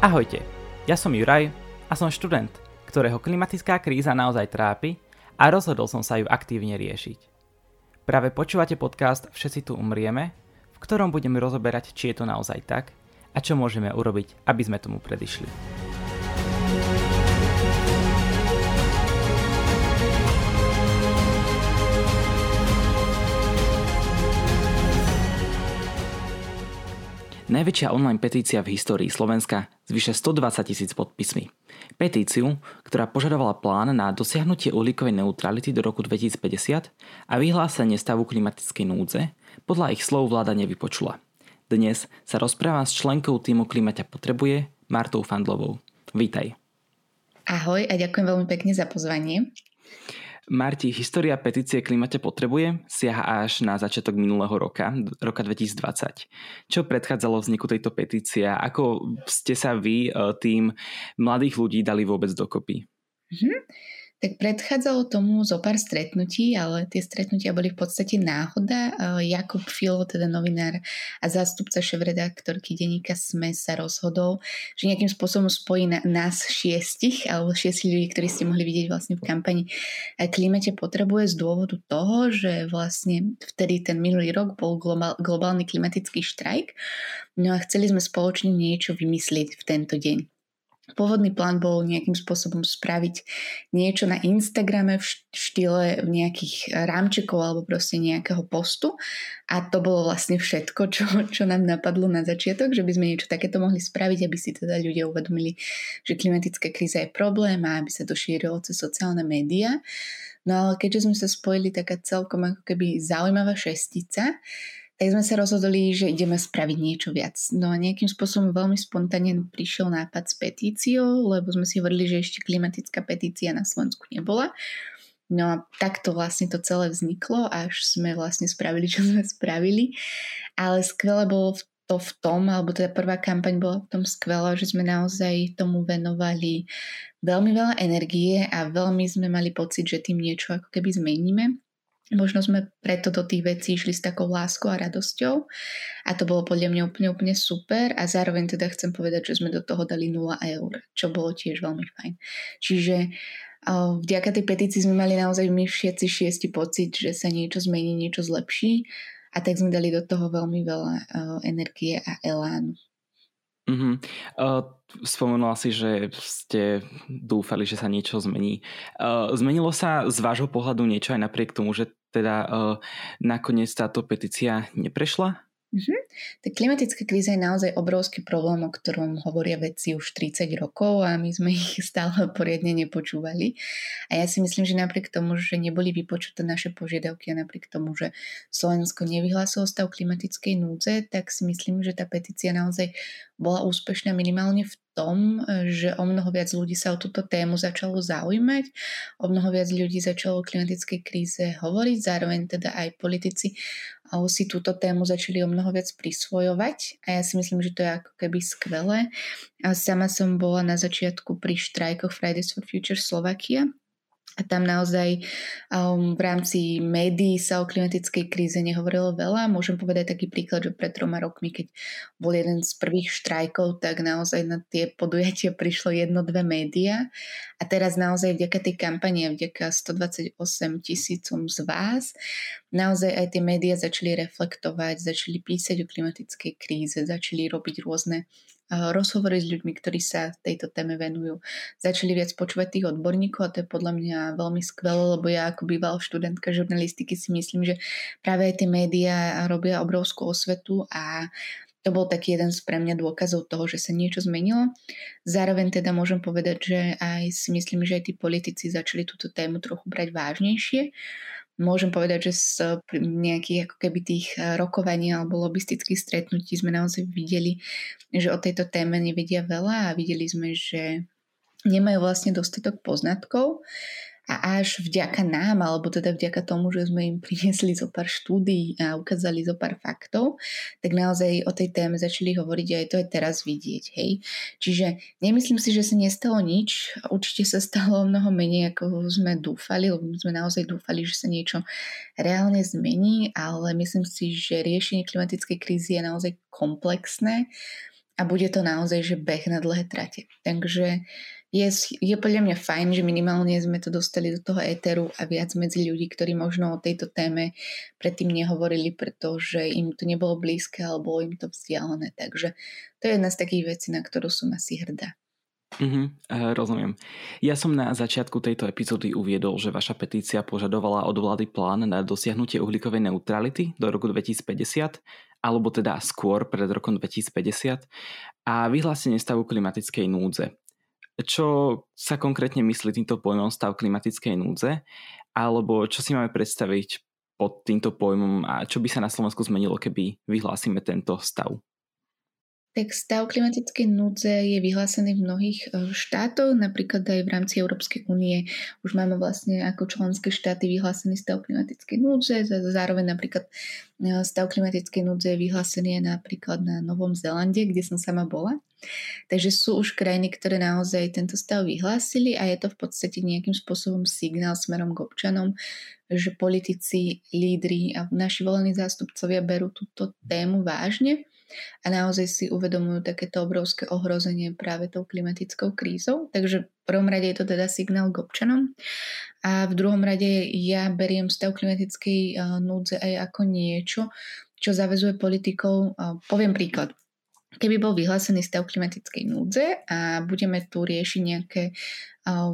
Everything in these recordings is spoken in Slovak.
Ahojte, ja som Juraj a som študent, ktorého klimatická kríza naozaj trápi a rozhodol som sa ju aktívne riešiť. Práve počúvate podcast Všetci tu umrieme, v ktorom budeme rozoberať, či je to naozaj tak a čo môžeme urobiť, aby sme tomu predišli. Najväčšia online petícia v histórii Slovenska s vyše 120 tisíc podpismi. Petíciu, ktorá požadovala plán na dosiahnutie uhlíkovej neutrality do roku 2050 a vyhlásenie stavu klimatickej núdze, podľa ich slov vláda nevypočula. Dnes sa rozprávam s členkou týmu Klimaťa potrebuje, Martou Fandlovou. Vítaj. Ahoj a ďakujem veľmi pekne za pozvanie. Marti, história petície Klimate potrebuje siaha až na začiatok minulého roka, roka 2020. Čo predchádzalo vzniku tejto petície? Ako ste sa vy, e, tým mladých ľudí, dali vôbec dokopy? Mm-hmm tak predchádzalo tomu zo pár stretnutí, ale tie stretnutia boli v podstate náhoda. Jakub Filo, teda novinár a zástupca šéf-redaktorky denníka SME sa rozhodol, že nejakým spôsobom spojí na, nás šiestich, alebo šiestich ľudí, ktorí ste mohli vidieť vlastne v kampani Klimate potrebuje z dôvodu toho, že vlastne vtedy ten minulý rok bol globál, globálny klimatický štrajk. No a chceli sme spoločne niečo vymyslieť v tento deň. Pôvodný plán bol nejakým spôsobom spraviť niečo na Instagrame v štýle nejakých rámčekov alebo proste nejakého postu a to bolo vlastne všetko, čo, čo nám napadlo na začiatok, že by sme niečo takéto mohli spraviť, aby si teda ľudia uvedomili, že klimatická kríza je problém a aby sa to šírilo cez sociálne médiá. No ale keďže sme sa spojili taká celkom ako keby zaujímavá šestica, tak sme sa rozhodli, že ideme spraviť niečo viac. No a nejakým spôsobom veľmi spontánne prišiel nápad s petíciou, lebo sme si hovorili, že ešte klimatická petícia na Slovensku nebola. No a takto vlastne to celé vzniklo, až sme vlastne spravili, čo sme spravili. Ale skvelé bolo to v tom, alebo teda prvá kampaň bola v tom skvelá, že sme naozaj tomu venovali veľmi veľa energie a veľmi sme mali pocit, že tým niečo ako keby zmeníme. Možno sme preto do tých vecí išli s takou láskou a radosťou a to bolo podľa mňa úplne, úplne super a zároveň teda chcem povedať, že sme do toho dali 0 eur, čo bolo tiež veľmi fajn. Čiže vďaka tej petícii sme mali naozaj my všetci šiesti pocit, že sa niečo zmení, niečo zlepší a tak sme dali do toho veľmi veľa energie a elánu. Mm-hmm. Uh, spomenula si, že ste dúfali, že sa niečo zmení. Uh, zmenilo sa z vášho pohľadu niečo aj napriek tomu, že teda uh, nakoniec táto petícia neprešla? Mm-hmm. Tak klimatická kríza je naozaj obrovský problém, o ktorom hovoria vedci už 30 rokov a my sme ich stále poriadne nepočúvali. A ja si myslím, že napriek tomu, že neboli vypočuté naše požiadavky a napriek tomu, že Slovensko nevyhlásilo stav klimatickej núdze, tak si myslím, že tá petícia naozaj bola úspešná minimálne v tom, že o mnoho viac ľudí sa o túto tému začalo zaujímať, o mnoho viac ľudí začalo o klimatickej kríze hovoriť, zároveň teda aj politici si túto tému začali o mnoho viac prisvojovať a ja si myslím, že to je ako keby skvelé. A sama som bola na začiatku pri štrajkoch Fridays for Future Slovakia tam naozaj um, v rámci médií sa o klimatickej kríze nehovorilo veľa. Môžem povedať taký príklad, že pred troma rokmi, keď bol jeden z prvých štrajkov, tak naozaj na tie podujatia prišlo jedno, dve médiá. A teraz naozaj vďaka tej kampani a vďaka 128 tisícom z vás, naozaj aj tie médiá začali reflektovať, začali písať o klimatickej kríze, začali robiť rôzne rozhovory s ľuďmi, ktorí sa tejto téme venujú. Začali viac počúvať tých odborníkov a to je podľa mňa veľmi skvelé, lebo ja ako bývalá študentka žurnalistiky si myslím, že práve aj tie médiá robia obrovskú osvetu a to bol taký jeden z pre mňa dôkazov toho, že sa niečo zmenilo. Zároveň teda môžem povedať, že aj si myslím, že aj tí politici začali túto tému trochu brať vážnejšie môžem povedať, že z nejakých ako keby tých eh, rokovaní alebo lobistických stretnutí sme naozaj videli, že o tejto téme nevedia veľa a videli sme, že nemajú vlastne dostatok poznatkov a až vďaka nám, alebo teda vďaka tomu, že sme im priniesli zo pár štúdií a ukázali zo pár faktov, tak naozaj o tej téme začali hovoriť a aj to je teraz vidieť. Hej. Čiže nemyslím si, že sa nestalo nič. Určite sa stalo mnoho menej, ako sme dúfali, lebo sme naozaj dúfali, že sa niečo reálne zmení, ale myslím si, že riešenie klimatickej krízy je naozaj komplexné a bude to naozaj, že beh na dlhé trate. Takže je, je podľa mňa fajn, že minimálne sme to dostali do toho éteru a viac medzi ľudí, ktorí možno o tejto téme predtým nehovorili, pretože im to nebolo blízke alebo im to vzdialené. Takže to je jedna z takých vecí, na ktorú som asi hrdá. Mm-hmm, rozumiem. Ja som na začiatku tejto epizódy uviedol, že vaša petícia požadovala od vlády plán na dosiahnutie uhlíkovej neutrality do roku 2050, alebo teda skôr pred rokom 2050 a vyhlásenie stavu klimatickej núdze. Čo sa konkrétne myslí týmto pojmom stav klimatickej núdze, alebo čo si máme predstaviť pod týmto pojmom a čo by sa na Slovensku zmenilo, keby vyhlásime tento stav? Tak stav klimatickej núdze je vyhlásený v mnohých e, štátoch, napríklad aj v rámci Európskej únie. Už máme vlastne ako členské štáty vyhlásený stav klimatickej núdze, zároveň napríklad e, stav klimatickej núdze je vyhlásený aj napríklad na Novom Zelande, kde som sama bola. Takže sú už krajiny, ktoré naozaj tento stav vyhlásili a je to v podstate nejakým spôsobom signál smerom k občanom, že politici, lídri a naši volení zástupcovia berú túto tému vážne a naozaj si uvedomujú takéto obrovské ohrozenie práve tou klimatickou krízou. Takže v prvom rade je to teda signál k občanom a v druhom rade ja beriem stav klimatickej núdze aj ako niečo, čo zavezuje politikov. Poviem príklad. Keby bol vyhlásený stav klimatickej núdze a budeme tu riešiť nejaké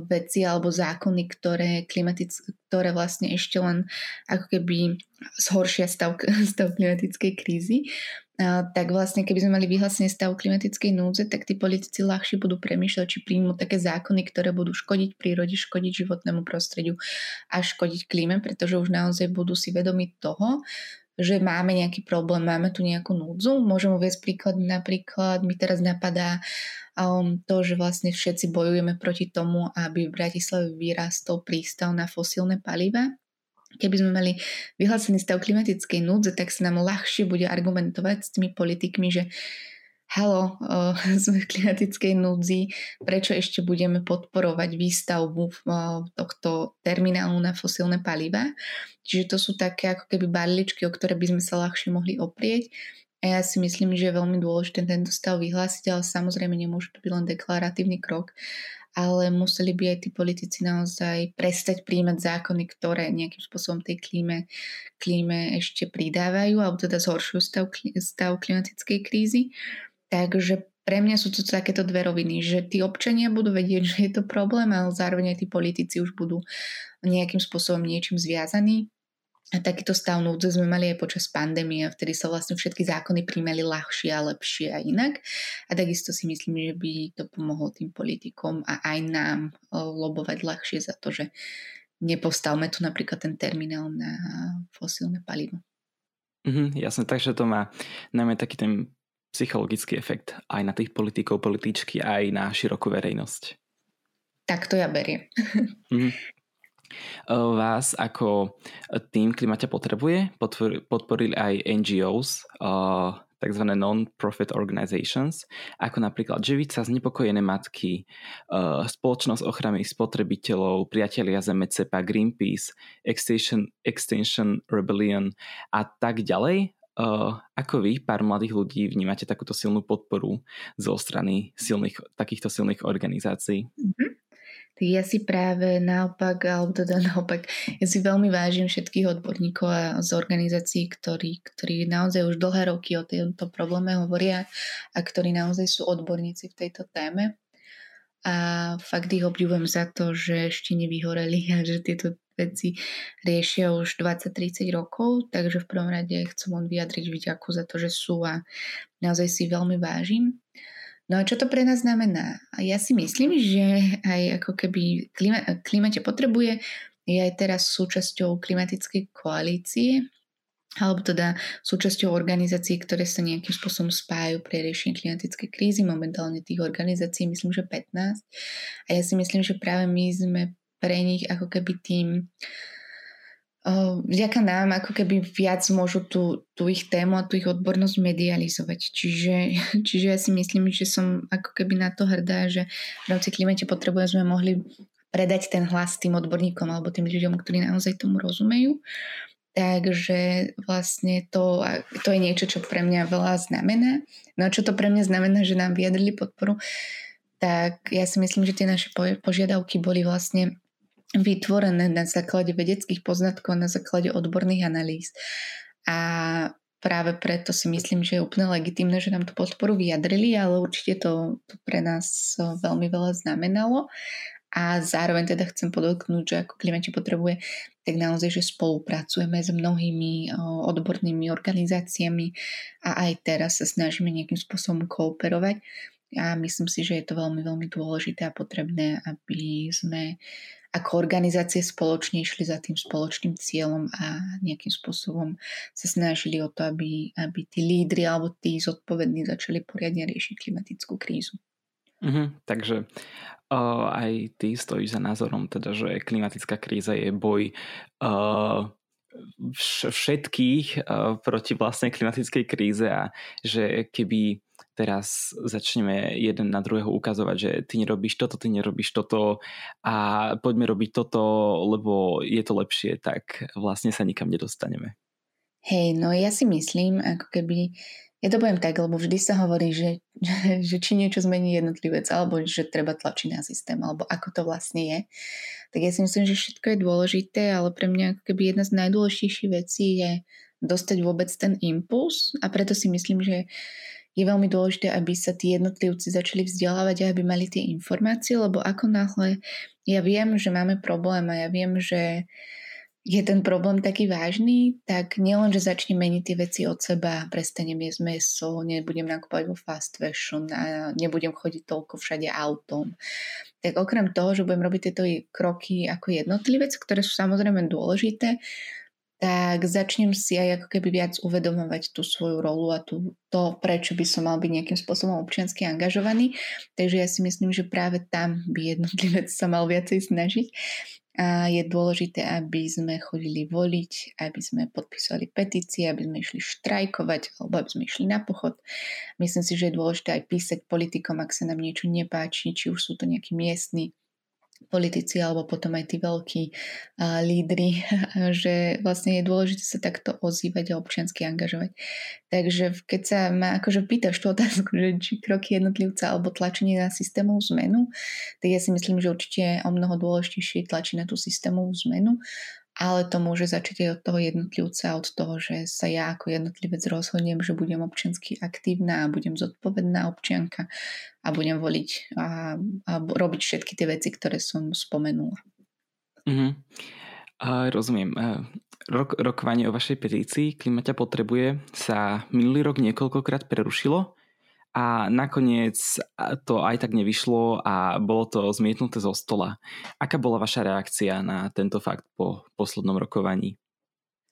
veci alebo zákony, ktoré, klimatic, ktoré vlastne ešte len ako keby zhoršia stav, stav klimatickej krízy, tak vlastne keby sme mali vyhlásenie stavu klimatickej núdze, tak tí politici ľahšie budú premýšľať, či príjmu také zákony, ktoré budú škodiť prírode, škodiť životnému prostrediu a škodiť klíme, pretože už naozaj budú si vedomi toho, že máme nejaký problém, máme tu nejakú núdzu. Môžem uvieť príklad, napríklad mi teraz napadá um, to, že vlastne všetci bojujeme proti tomu, aby v Bratislave vyrastol prístav na fosílne paliva Keby sme mali vyhlásený stav klimatickej núdze, tak sa nám ľahšie bude argumentovať s tými politikmi, že halo, uh, sme v klimatickej núdzi, prečo ešte budeme podporovať výstavbu uh, tohto terminálu na fosílne paliva. Čiže to sú také ako keby barličky, o ktoré by sme sa ľahšie mohli oprieť. A ja si myslím, že je veľmi dôležité tento stav vyhlásiť, ale samozrejme nemôže to byť len deklaratívny krok, ale museli by aj tí politici naozaj prestať príjmať zákony, ktoré nejakým spôsobom tej klíme, klíme ešte pridávajú alebo teda zhoršujú stav, stav klimatickej krízy. Takže pre mňa sú to takéto dve roviny, že tí občania budú vedieť, že je to problém, ale zároveň aj tí politici už budú nejakým spôsobom niečím zviazaní a takýto stav núdze sme mali aj počas pandémie, vtedy sa vlastne všetky zákony príjmeli ľahšie a lepšie a inak. A takisto si myslím, že by to pomohlo tým politikom a aj nám lobovať ľahšie za to, že nepostavme tu napríklad ten terminál na fosílne palivo. Mhm, jasne, takže to má najmä taký ten psychologický efekt aj na tých politikov, političky, aj na širokú verejnosť. Tak to ja beriem. Mhm. Vás ako tým Klimate potrebuje podporili aj NGOs, tzv. non-profit organizations, ako napríklad Živica, Znepokojené matky, Spoločnosť ochrany spotrebiteľov, Priatelia Zeme, CEPA, Greenpeace, Extinction, Extinction Rebellion a tak ďalej. Ako vy, pár mladých ľudí, vnímate takúto silnú podporu zo strany silných, takýchto silných organizácií? Mm-hmm. Tak ja si práve naopak, alebo teda naopak, ja si veľmi vážim všetkých odborníkov a z organizácií, ktorí, ktorí naozaj už dlhé roky o tomto probléme hovoria a ktorí naozaj sú odborníci v tejto téme. A fakt ich obdivujem za to, že ešte nevyhoreli a že tieto veci riešia už 20-30 rokov, takže v prvom rade chcem len vyjadriť vďaku za to, že sú a naozaj si veľmi vážim. No a čo to pre nás znamená? Ja si myslím, že aj ako keby klima, klimate potrebuje, je aj teraz súčasťou klimatickej koalície, alebo teda súčasťou organizácií, ktoré sa nejakým spôsobom spájajú pre riešenie klimatickej krízy. Momentálne tých organizácií myslím, že 15. A ja si myslím, že práve my sme pre nich ako keby tým vďaka nám ako keby viac môžu tú, tú ich tému a tú ich odbornosť medializovať. Čiže, čiže ja si myslím, že som ako keby na to hrdá, že v rámci klimate potrebuje sme mohli predať ten hlas tým odborníkom alebo tým ľuďom, ktorí naozaj tomu rozumejú. Takže vlastne to, to je niečo, čo pre mňa veľa znamená. No a čo to pre mňa znamená, že nám vyjadrili podporu, tak ja si myslím, že tie naše požiadavky boli vlastne vytvorené na základe vedeckých poznatkov, na základe odborných analýz. A práve preto si myslím, že je úplne legitimné, že nám tú podporu vyjadrili, ale určite to, to pre nás veľmi veľa znamenalo. A zároveň teda chcem podotknúť, že ako klienti potrebuje, tak naozaj, že spolupracujeme s mnohými odbornými organizáciami a aj teraz sa snažíme nejakým spôsobom kooperovať. A myslím si, že je to veľmi, veľmi dôležité a potrebné, aby sme ako organizácie spoločne išli za tým spoločným cieľom a nejakým spôsobom sa snažili o to, aby, aby tí lídry alebo tí zodpovední začali poriadne riešiť klimatickú krízu. Mm-hmm, takže uh, aj ty stojíš za názorom, teda, že klimatická kríza je boj uh, všetkých uh, proti vlastnej klimatickej kríze a že keby teraz začneme jeden na druhého ukazovať, že ty nerobíš toto, ty nerobíš toto a poďme robiť toto, lebo je to lepšie, tak vlastne sa nikam nedostaneme. Hej, no ja si myslím, ako keby ja to poviem tak, lebo vždy sa hovorí, že, že či niečo zmení jednotlivec, alebo že treba tlačiť na systém, alebo ako to vlastne je. Tak ja si myslím, že všetko je dôležité, ale pre mňa ako keby jedna z najdôležitejších vecí je dostať vôbec ten impuls a preto si myslím, že je veľmi dôležité, aby sa tí jednotlivci začali vzdelávať a aby mali tie informácie, lebo ako náhle ja viem, že máme problém a ja viem, že je ten problém taký vážny, tak nielen, že začne meniť tie veci od seba, prestanem jesť meso, nebudem nakupovať vo fast fashion a nebudem chodiť toľko všade autom. Tak okrem toho, že budem robiť tieto kroky ako jednotlivec, ktoré sú samozrejme dôležité, tak začnem si aj ako keby viac uvedomovať tú svoju rolu a tú, to, prečo by som mal byť nejakým spôsobom občiansky angažovaný. Takže ja si myslím, že práve tam by jednotlivec sa mal viacej snažiť. A je dôležité, aby sme chodili voliť, aby sme podpísali petície, aby sme išli štrajkovať alebo aby sme išli na pochod. Myslím si, že je dôležité aj písať politikom, ak sa nám niečo nepáči, či už sú to nejakí miestni politici alebo potom aj tí veľkí uh, lídry, že vlastne je dôležité sa takto ozývať a občiansky angažovať. Takže keď sa ma akože pýtaš tú otázku, že či kroky jednotlivca alebo tlačenie na systémovú zmenu, tak ja si myslím, že určite je o mnoho dôležitejšie tlačiť na tú systémovú zmenu ale to môže začať aj od toho jednotlivca, od toho, že sa ja ako jednotlivec rozhodnem, že budem občiansky aktívna a budem zodpovedná občianka a budem voliť a, a robiť všetky tie veci, ktoré som spomenula. Mm-hmm. A rozumiem. Rok, rokovanie o vašej petícii Klimaťa potrebuje sa minulý rok niekoľkokrát prerušilo a nakoniec to aj tak nevyšlo a bolo to zmietnuté zo stola. Aká bola vaša reakcia na tento fakt po poslednom rokovaní?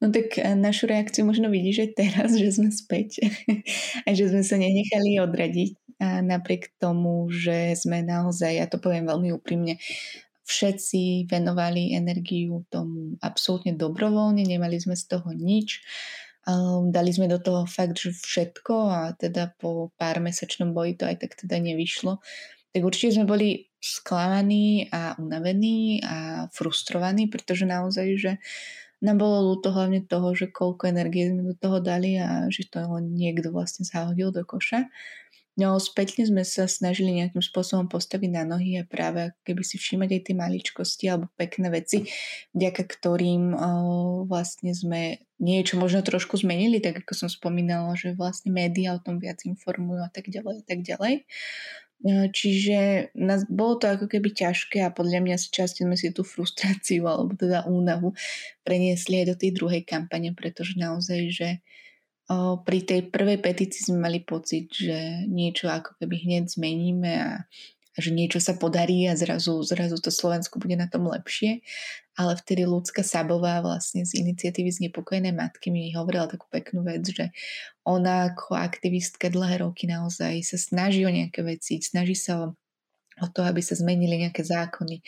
No tak e, našu reakciu možno vidíš aj teraz, že sme späť a že sme sa nenechali odradiť. A napriek tomu, že sme naozaj, ja to poviem veľmi úprimne, všetci venovali energiu tomu absolútne dobrovoľne, nemali sme z toho nič Um, dali sme do toho fakt, že všetko a teda po pár mesačnom boji to aj tak teda nevyšlo. Tak určite sme boli sklamaní a unavení a frustrovaní, pretože naozaj, že nám bolo ľúto hlavne toho, že koľko energie sme do toho dali a že to niekto vlastne zahodil do koša. No spätne sme sa snažili nejakým spôsobom postaviť na nohy a práve keby si všímať aj tie maličkosti alebo pekné veci, vďaka ktorým o, vlastne sme niečo možno trošku zmenili, tak ako som spomínala, že vlastne médiá o tom viac informujú a tak ďalej a tak ďalej. Čiže nás, bolo to ako keby ťažké a podľa mňa si časti sme si tú frustráciu alebo teda únavu preniesli aj do tej druhej kampane, pretože naozaj, že pri tej prvej petícii sme mali pocit, že niečo ako keby hneď zmeníme a, že niečo sa podarí a zrazu, zrazu to Slovensko bude na tom lepšie. Ale vtedy Ľudská Sabová vlastne z iniciatívy Znepokojené matky mi hovorila takú peknú vec, že ona ako aktivistka dlhé roky naozaj sa snaží o nejaké veci, snaží sa o, o to, aby sa zmenili nejaké zákony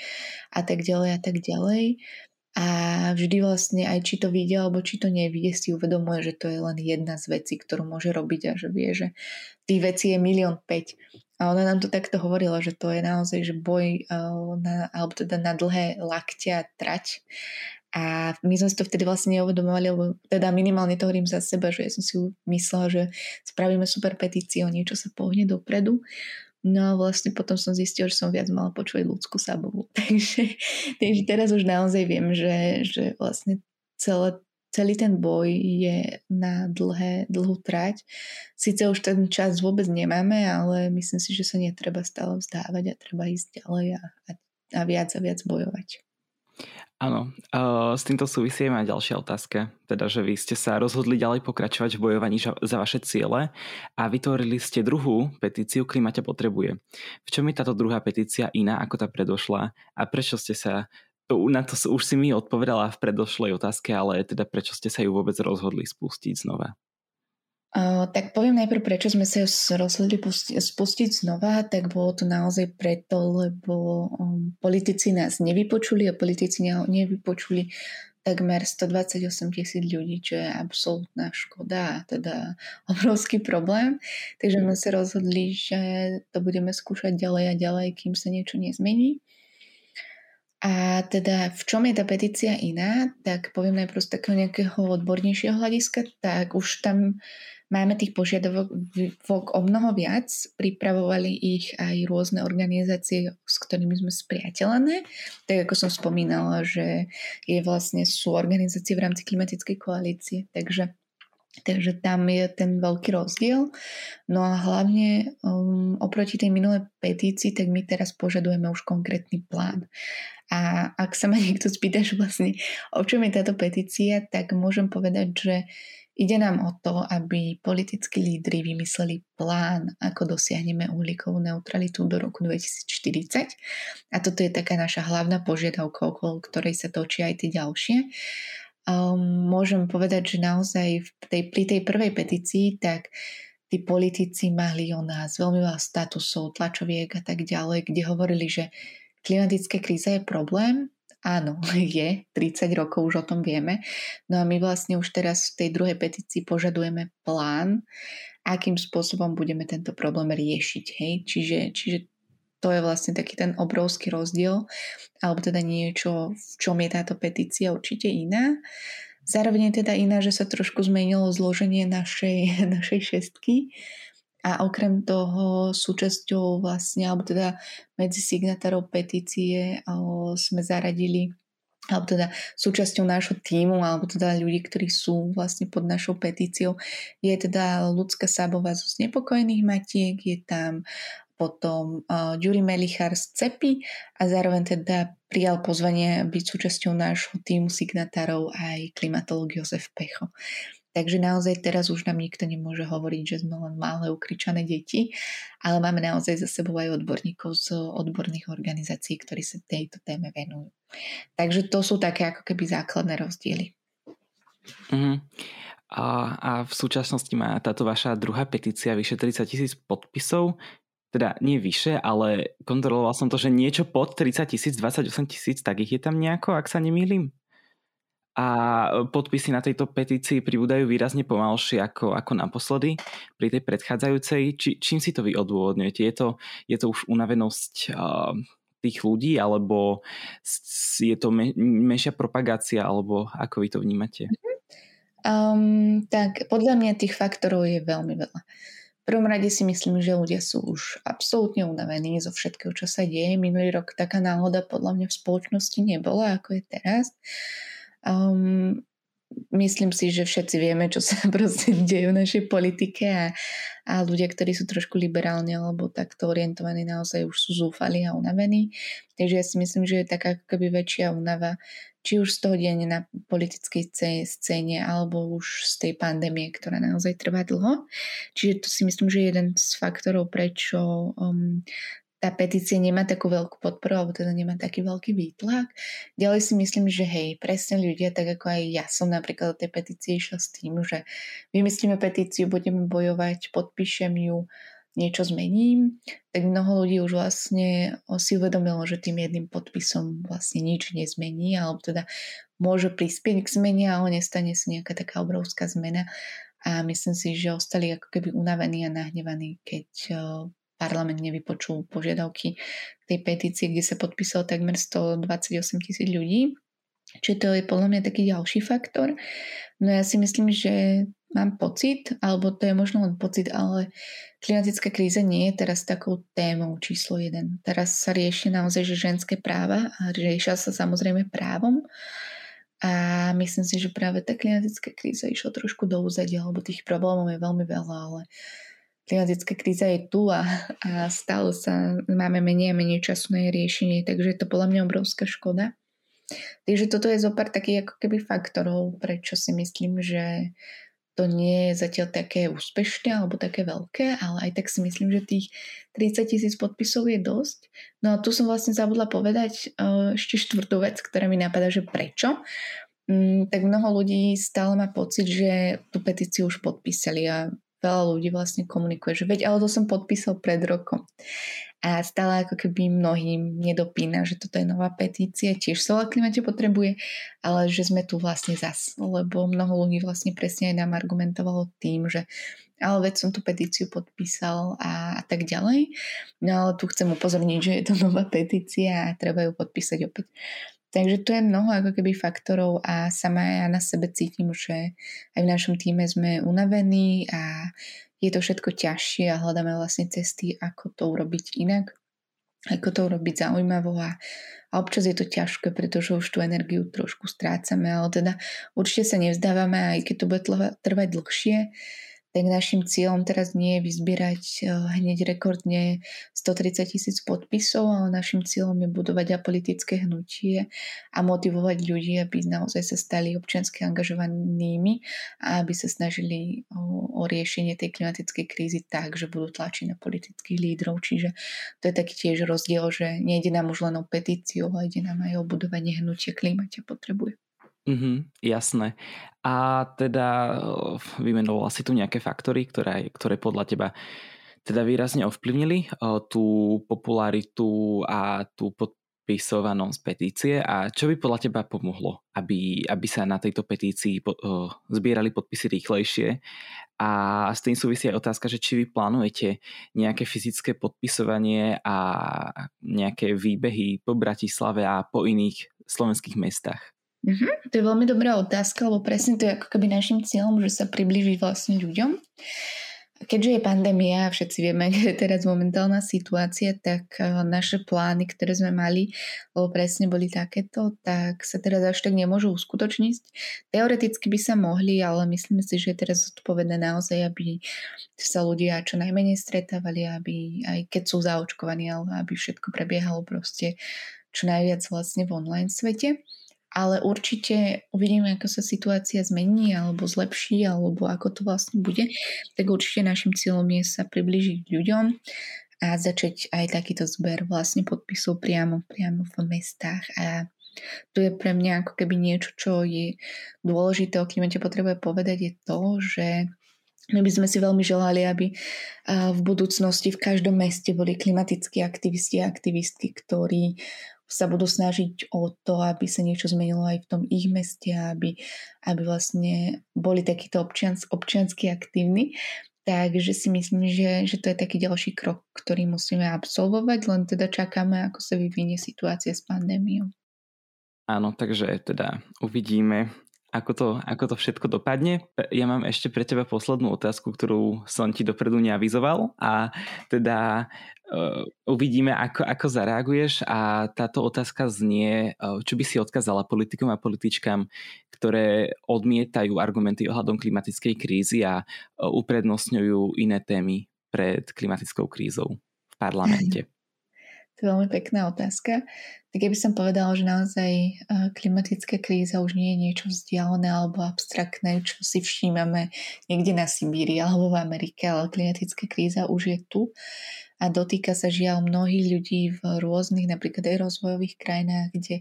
a tak ďalej a tak ďalej a vždy vlastne aj či to vidie alebo či to nevie, si uvedomuje, že to je len jedna z vecí, ktorú môže robiť a že vie, že tých vecí je milión päť. A ona nám to takto hovorila, že to je naozaj že boj uh, na, alebo teda na dlhé lakte a trať A my sme si to vtedy vlastne neuvedomovali, lebo teda minimálne to hovorím za seba, že ja som si myslela, že spravíme super petíciu, niečo sa pohne dopredu. No a vlastne potom som zistil, že som viac mala počúvať ľudskú sabovu. Takže, takže teraz už naozaj viem, že, že vlastne celé, celý ten boj je na dlhé, dlhú trať. Sice už ten čas vôbec nemáme, ale myslím si, že sa netreba stále vzdávať a treba ísť ďalej a, a viac a viac bojovať. Áno, s týmto súvisí aj ďalšia otázka, teda že vy ste sa rozhodli ďalej pokračovať v bojovaní za vaše ciele a vytvorili ste druhú petíciu Klimate potrebuje. V čom je táto druhá petícia iná ako tá predošla a prečo ste sa, na to už si mi odpovedala v predošlej otázke, ale teda prečo ste sa ju vôbec rozhodli spustiť znova? Tak poviem najprv, prečo sme sa rozhodli pusti- spustiť znova, tak bolo to naozaj preto, lebo um, politici nás nevypočuli a politici ne- nevypočuli takmer 128 tisíc ľudí, čo je absolútna škoda teda obrovský problém. Takže sme sa rozhodli, že to budeme skúšať ďalej a ďalej, kým sa niečo nezmení. A teda v čom je tá petícia iná, tak poviem najprv z takého nejakého odbornejšieho hľadiska, tak už tam Máme tých požiadavok o mnoho viac, pripravovali ich aj rôzne organizácie, s ktorými sme spriateľené. Tak ako som spomínala, že je vlastne, sú organizácie v rámci klimatickej koalície, takže Takže tam je ten veľký rozdiel. No a hlavne um, oproti tej minulej petícii, tak my teraz požadujeme už konkrétny plán. A ak sa ma niekto spýta, že vlastne o čom je táto petícia, tak môžem povedať, že Ide nám o to, aby politickí lídry vymysleli plán, ako dosiahneme uhlíkovú neutralitu do roku 2040. A toto je taká naša hlavná požiadavka, okolo ktorej sa točia aj tie ďalšie. Um, môžem povedať, že naozaj v tej, pri tej prvej petícii, tak tí politici mali o nás veľmi veľa statusov, tlačoviek a tak ďalej, kde hovorili, že klimatická kríza je problém, Áno, je, 30 rokov už o tom vieme. No a my vlastne už teraz v tej druhej petícii požadujeme plán, akým spôsobom budeme tento problém riešiť. Hej? Čiže, čiže to je vlastne taký ten obrovský rozdiel, alebo teda niečo, v čom je táto petícia určite iná. Zároveň je teda iná, že sa trošku zmenilo zloženie našej, našej šestky a okrem toho súčasťou vlastne, alebo teda medzi signatárov petície sme zaradili alebo teda súčasťou nášho týmu, alebo teda ľudí, ktorí sú vlastne pod našou petíciou, je teda ľudská Sábová zo znepokojených matiek, je tam potom uh, Ďuri Melichar z CEPI a zároveň teda prijal pozvanie byť súčasťou nášho týmu signatárov aj klimatológ Jozef Pecho. Takže naozaj teraz už nám nikto nemôže hovoriť, že sme len malé ukričané deti, ale máme naozaj za sebou aj odborníkov z odborných organizácií, ktorí sa tejto téme venujú. Takže to sú také ako keby základné rozdiely. Uh-huh. A, a v súčasnosti má táto vaša druhá petícia vyše 30 tisíc podpisov, teda nie vyše, ale kontroloval som to, že niečo pod 30 tisíc, 28 tisíc, tak ich je tam nejako, ak sa nemýlim? A podpisy na tejto petícii pribúdajú výrazne pomalšie ako, ako naposledy pri tej predchádzajúcej. Či, čím si to vy odôvodňujete? Je to, je to už unavenosť uh, tých ľudí, alebo je to me, menšia propagácia, alebo ako vy to vnímate? Um, tak podľa mňa tých faktorov je veľmi veľa. V prvom rade si myslím, že ľudia sú už absolútne unavení zo všetkého, čo sa deje. Minulý rok taká náhoda podľa mňa v spoločnosti nebola, ako je teraz. Um, myslím si, že všetci vieme, čo sa proste deje v našej politike a, a ľudia, ktorí sú trošku liberálni alebo takto orientovaní, naozaj už sú zúfali a unavení. Takže ja si myslím, že je taká keby väčšia únava, či už z toho diania na politickej scéne alebo už z tej pandémie, ktorá naozaj trvá dlho. Čiže to si myslím, že je jeden z faktorov, prečo um, tá petícia nemá takú veľkú podporu, alebo teda nemá taký veľký výtlak. Ďalej si myslím, že hej, presne ľudia, tak ako aj ja som napríklad o tej petícii išla s tým, že vymyslíme petíciu, budeme bojovať, podpíšem ju, niečo zmením, tak mnoho ľudí už vlastne si uvedomilo, že tým jedným podpisom vlastne nič nezmení, alebo teda môže prispieť k zmene, ale nestane sa nejaká taká obrovská zmena. A myslím si, že ostali ako keby unavení a nahnevaní, keď parlament nevypočul požiadavky tej petície, kde sa podpísalo takmer 128 tisíc ľudí. Čiže to je podľa mňa taký ďalší faktor. No ja si myslím, že mám pocit, alebo to je možno len pocit, ale klimatická kríza nie je teraz takou témou číslo jeden. Teraz sa rieši naozaj, že ženské práva a riešia sa samozrejme právom. A myslím si, že práve tá klimatická kríza išla trošku do úzadia, lebo tých problémov je veľmi veľa, ale klimatická kríza je tu a, a stále sa máme menej a menej času na jej riešenie, takže je to podľa mňa obrovská škoda. Takže toto je zopár takých ako keby faktorov, prečo si myslím, že to nie je zatiaľ také úspešné alebo také veľké, ale aj tak si myslím, že tých 30 tisíc podpisov je dosť. No a tu som vlastne zabudla povedať uh, ešte štvrtú vec, ktorá mi napadá, že prečo. Um, tak mnoho ľudí stále má pocit, že tú petíciu už podpísali a veľa ľudí vlastne komunikuje, že veď, ale to som podpísal pred rokom. A stále ako keby mnohým nedopína, že toto je nová petícia, tiež sa o klimate potrebuje, ale že sme tu vlastne zas, lebo mnoho ľudí vlastne presne aj nám argumentovalo tým, že ale veď som tú petíciu podpísal a, a tak ďalej. No ale tu chcem upozorniť, že je to nová petícia a treba ju podpísať opäť. Takže tu je mnoho ako keby faktorov a sama ja na sebe cítim, že aj v našom týme sme unavení a je to všetko ťažšie a hľadáme vlastne cesty, ako to urobiť inak, ako to urobiť zaujímavo a, a občas je to ťažké, pretože už tú energiu trošku strácame, ale teda určite sa nevzdávame, aj keď to bude trvať dlhšie, tak našim cieľom teraz nie je vyzbierať eh, hneď rekordne 130 tisíc podpisov, ale našim cieľom je budovať apolitické hnutie a motivovať ľudí, aby naozaj sa stali občiansky angažovanými a aby sa snažili o, o riešenie tej klimatickej krízy tak, že budú tlačiť na politických lídrov. Čiže to je taký tiež rozdiel, že nejde nám už len o petíciu, ale ide nám aj o budovanie hnutia klimate potrebuje. Mhm, jasné. A teda vymenovala si tu nejaké faktory, ktoré, ktoré podľa teba teda výrazne ovplyvnili tú popularitu a tú podpisovanosť petície a čo by podľa teba pomohlo, aby, aby sa na tejto petícii po, uh, zbierali podpisy rýchlejšie a s tým súvisí aj otázka, že či vy plánujete nejaké fyzické podpisovanie a nejaké výbehy po Bratislave a po iných slovenských mestách. Mm-hmm, to je veľmi dobrá otázka, lebo presne to je ako keby našim cieľom, že sa približiť vlastne ľuďom. Keďže je pandémia a všetci vieme, že je teraz momentálna situácia, tak eh, naše plány, ktoré sme mali, lebo presne boli takéto, tak sa teraz až tak nemôžu uskutočniť. Teoreticky by sa mohli, ale myslím si, že je teraz zodpovedné naozaj, aby sa ľudia čo najmenej stretávali, aby aj keď sú zaočkovaní, ale aby všetko prebiehalo proste čo najviac vlastne v online svete ale určite uvidíme, ako sa situácia zmení alebo zlepší, alebo ako to vlastne bude, tak určite našim cieľom je sa približiť ľuďom a začať aj takýto zber vlastne podpisov priamo, priamo v mestách. A to je pre mňa ako keby niečo, čo je dôležité o klimate potrebuje povedať, je to, že my by sme si veľmi želali, aby v budúcnosti v každom meste boli klimatickí aktivisti a aktivistky, ktorí sa budú snažiť o to, aby sa niečo zmenilo aj v tom ich meste, aby, aby vlastne boli takíto občians, občiansky aktívni. Takže si myslím, že, že to je taký ďalší krok, ktorý musíme absolvovať, len teda čakáme, ako sa vyvinie situácia s pandémiou. Áno, takže teda uvidíme, ako to, ako to všetko dopadne. Ja mám ešte pre teba poslednú otázku, ktorú som ti dopredu neavizoval a teda uvidíme, ako, ako zareaguješ a táto otázka znie, čo by si odkázala politikom a političkám, ktoré odmietajú argumenty ohľadom klimatickej krízy a uprednostňujú iné témy pred klimatickou krízou v parlamente. To je veľmi pekná otázka. Tak ja by som povedala, že naozaj eh, klimatická kríza už nie je niečo vzdialené alebo abstraktné, čo si všímame niekde na Sibíri alebo v Amerike, ale klimatická kríza už je tu a dotýka sa žiaľ mnohých ľudí v rôznych, napríklad aj rozvojových krajinách, kde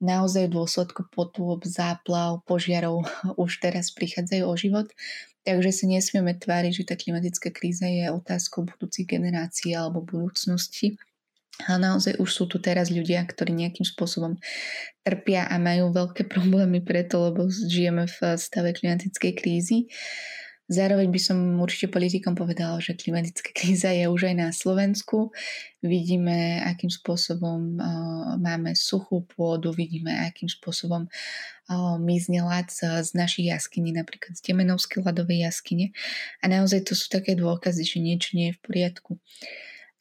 naozaj v dôsledku potôb, záplav, požiarov už teraz prichádzajú o život. Takže sa nesmieme tváriť, že tá klimatická kríza je otázkou budúcich generácií alebo budúcnosti a naozaj už sú tu teraz ľudia, ktorí nejakým spôsobom trpia a majú veľké problémy preto, lebo žijeme v stave klimatickej krízy. Zároveň by som určite politikom povedala, že klimatická kríza je už aj na Slovensku. Vidíme, akým spôsobom uh, máme suchú pôdu, vidíme, akým spôsobom uh, mizne ľad z, z našich jaskyní, napríklad z Temenovskej ľadovej jaskyne. A naozaj to sú také dôkazy, že niečo nie je v poriadku.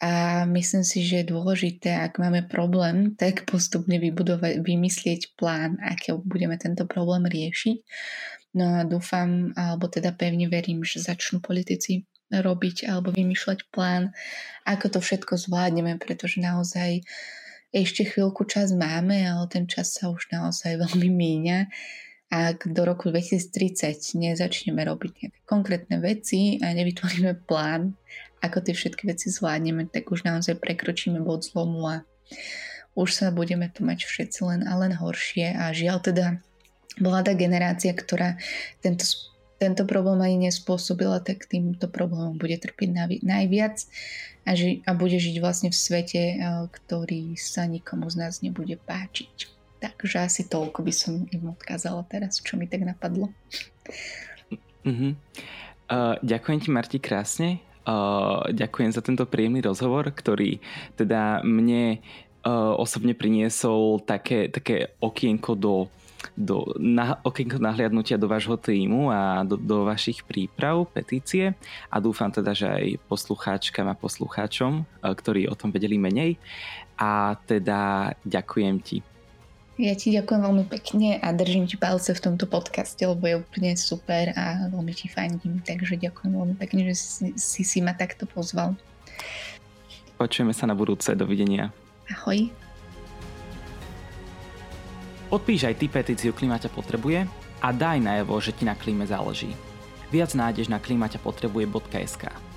A myslím si, že je dôležité, ak máme problém, tak postupne vybudovať, vymyslieť plán, ako budeme tento problém riešiť. No a dúfam, alebo teda pevne verím, že začnú politici robiť alebo vymýšľať plán, ako to všetko zvládneme, pretože naozaj ešte chvíľku čas máme, ale ten čas sa už naozaj veľmi míňa. Ak do roku 2030 nezačneme robiť nejaké konkrétne veci a nevytvoríme plán, ako tie všetky veci zvládneme, tak už naozaj prekročíme bod zlomu a už sa budeme tu mať všetci len a len horšie a žiaľ teda bola tá generácia, ktorá tento, tento problém ani nespôsobila, tak týmto problémom bude trpiť najviac a, ži, a bude žiť vlastne v svete, ktorý sa nikomu z nás nebude páčiť. Takže asi toľko by som im odkázala teraz, čo mi tak napadlo. Uh-huh. Uh, ďakujem ti, Marti, krásne. Uh, ďakujem za tento príjemný rozhovor, ktorý teda mne uh, osobne priniesol také, také okienko do, do na, okienko nahliadnutia do vášho týmu a do, do vašich príprav, petície a dúfam teda, že aj poslucháčkam a poslucháčom, ktorí o tom vedeli menej. A teda ďakujem ti. Ja ti ďakujem veľmi pekne a držím ti palce v tomto podcaste, lebo je úplne super a veľmi ti fandím, takže ďakujem veľmi pekne, že si, si si ma takto pozval. Počujeme sa na budúce, dovidenia. Ahoj. Odpíš aj ty petíciu Klimaťa potrebuje a daj najavo, že ti na klíme záleží. Viac nájdeš na klimaťapotrebuje.sk.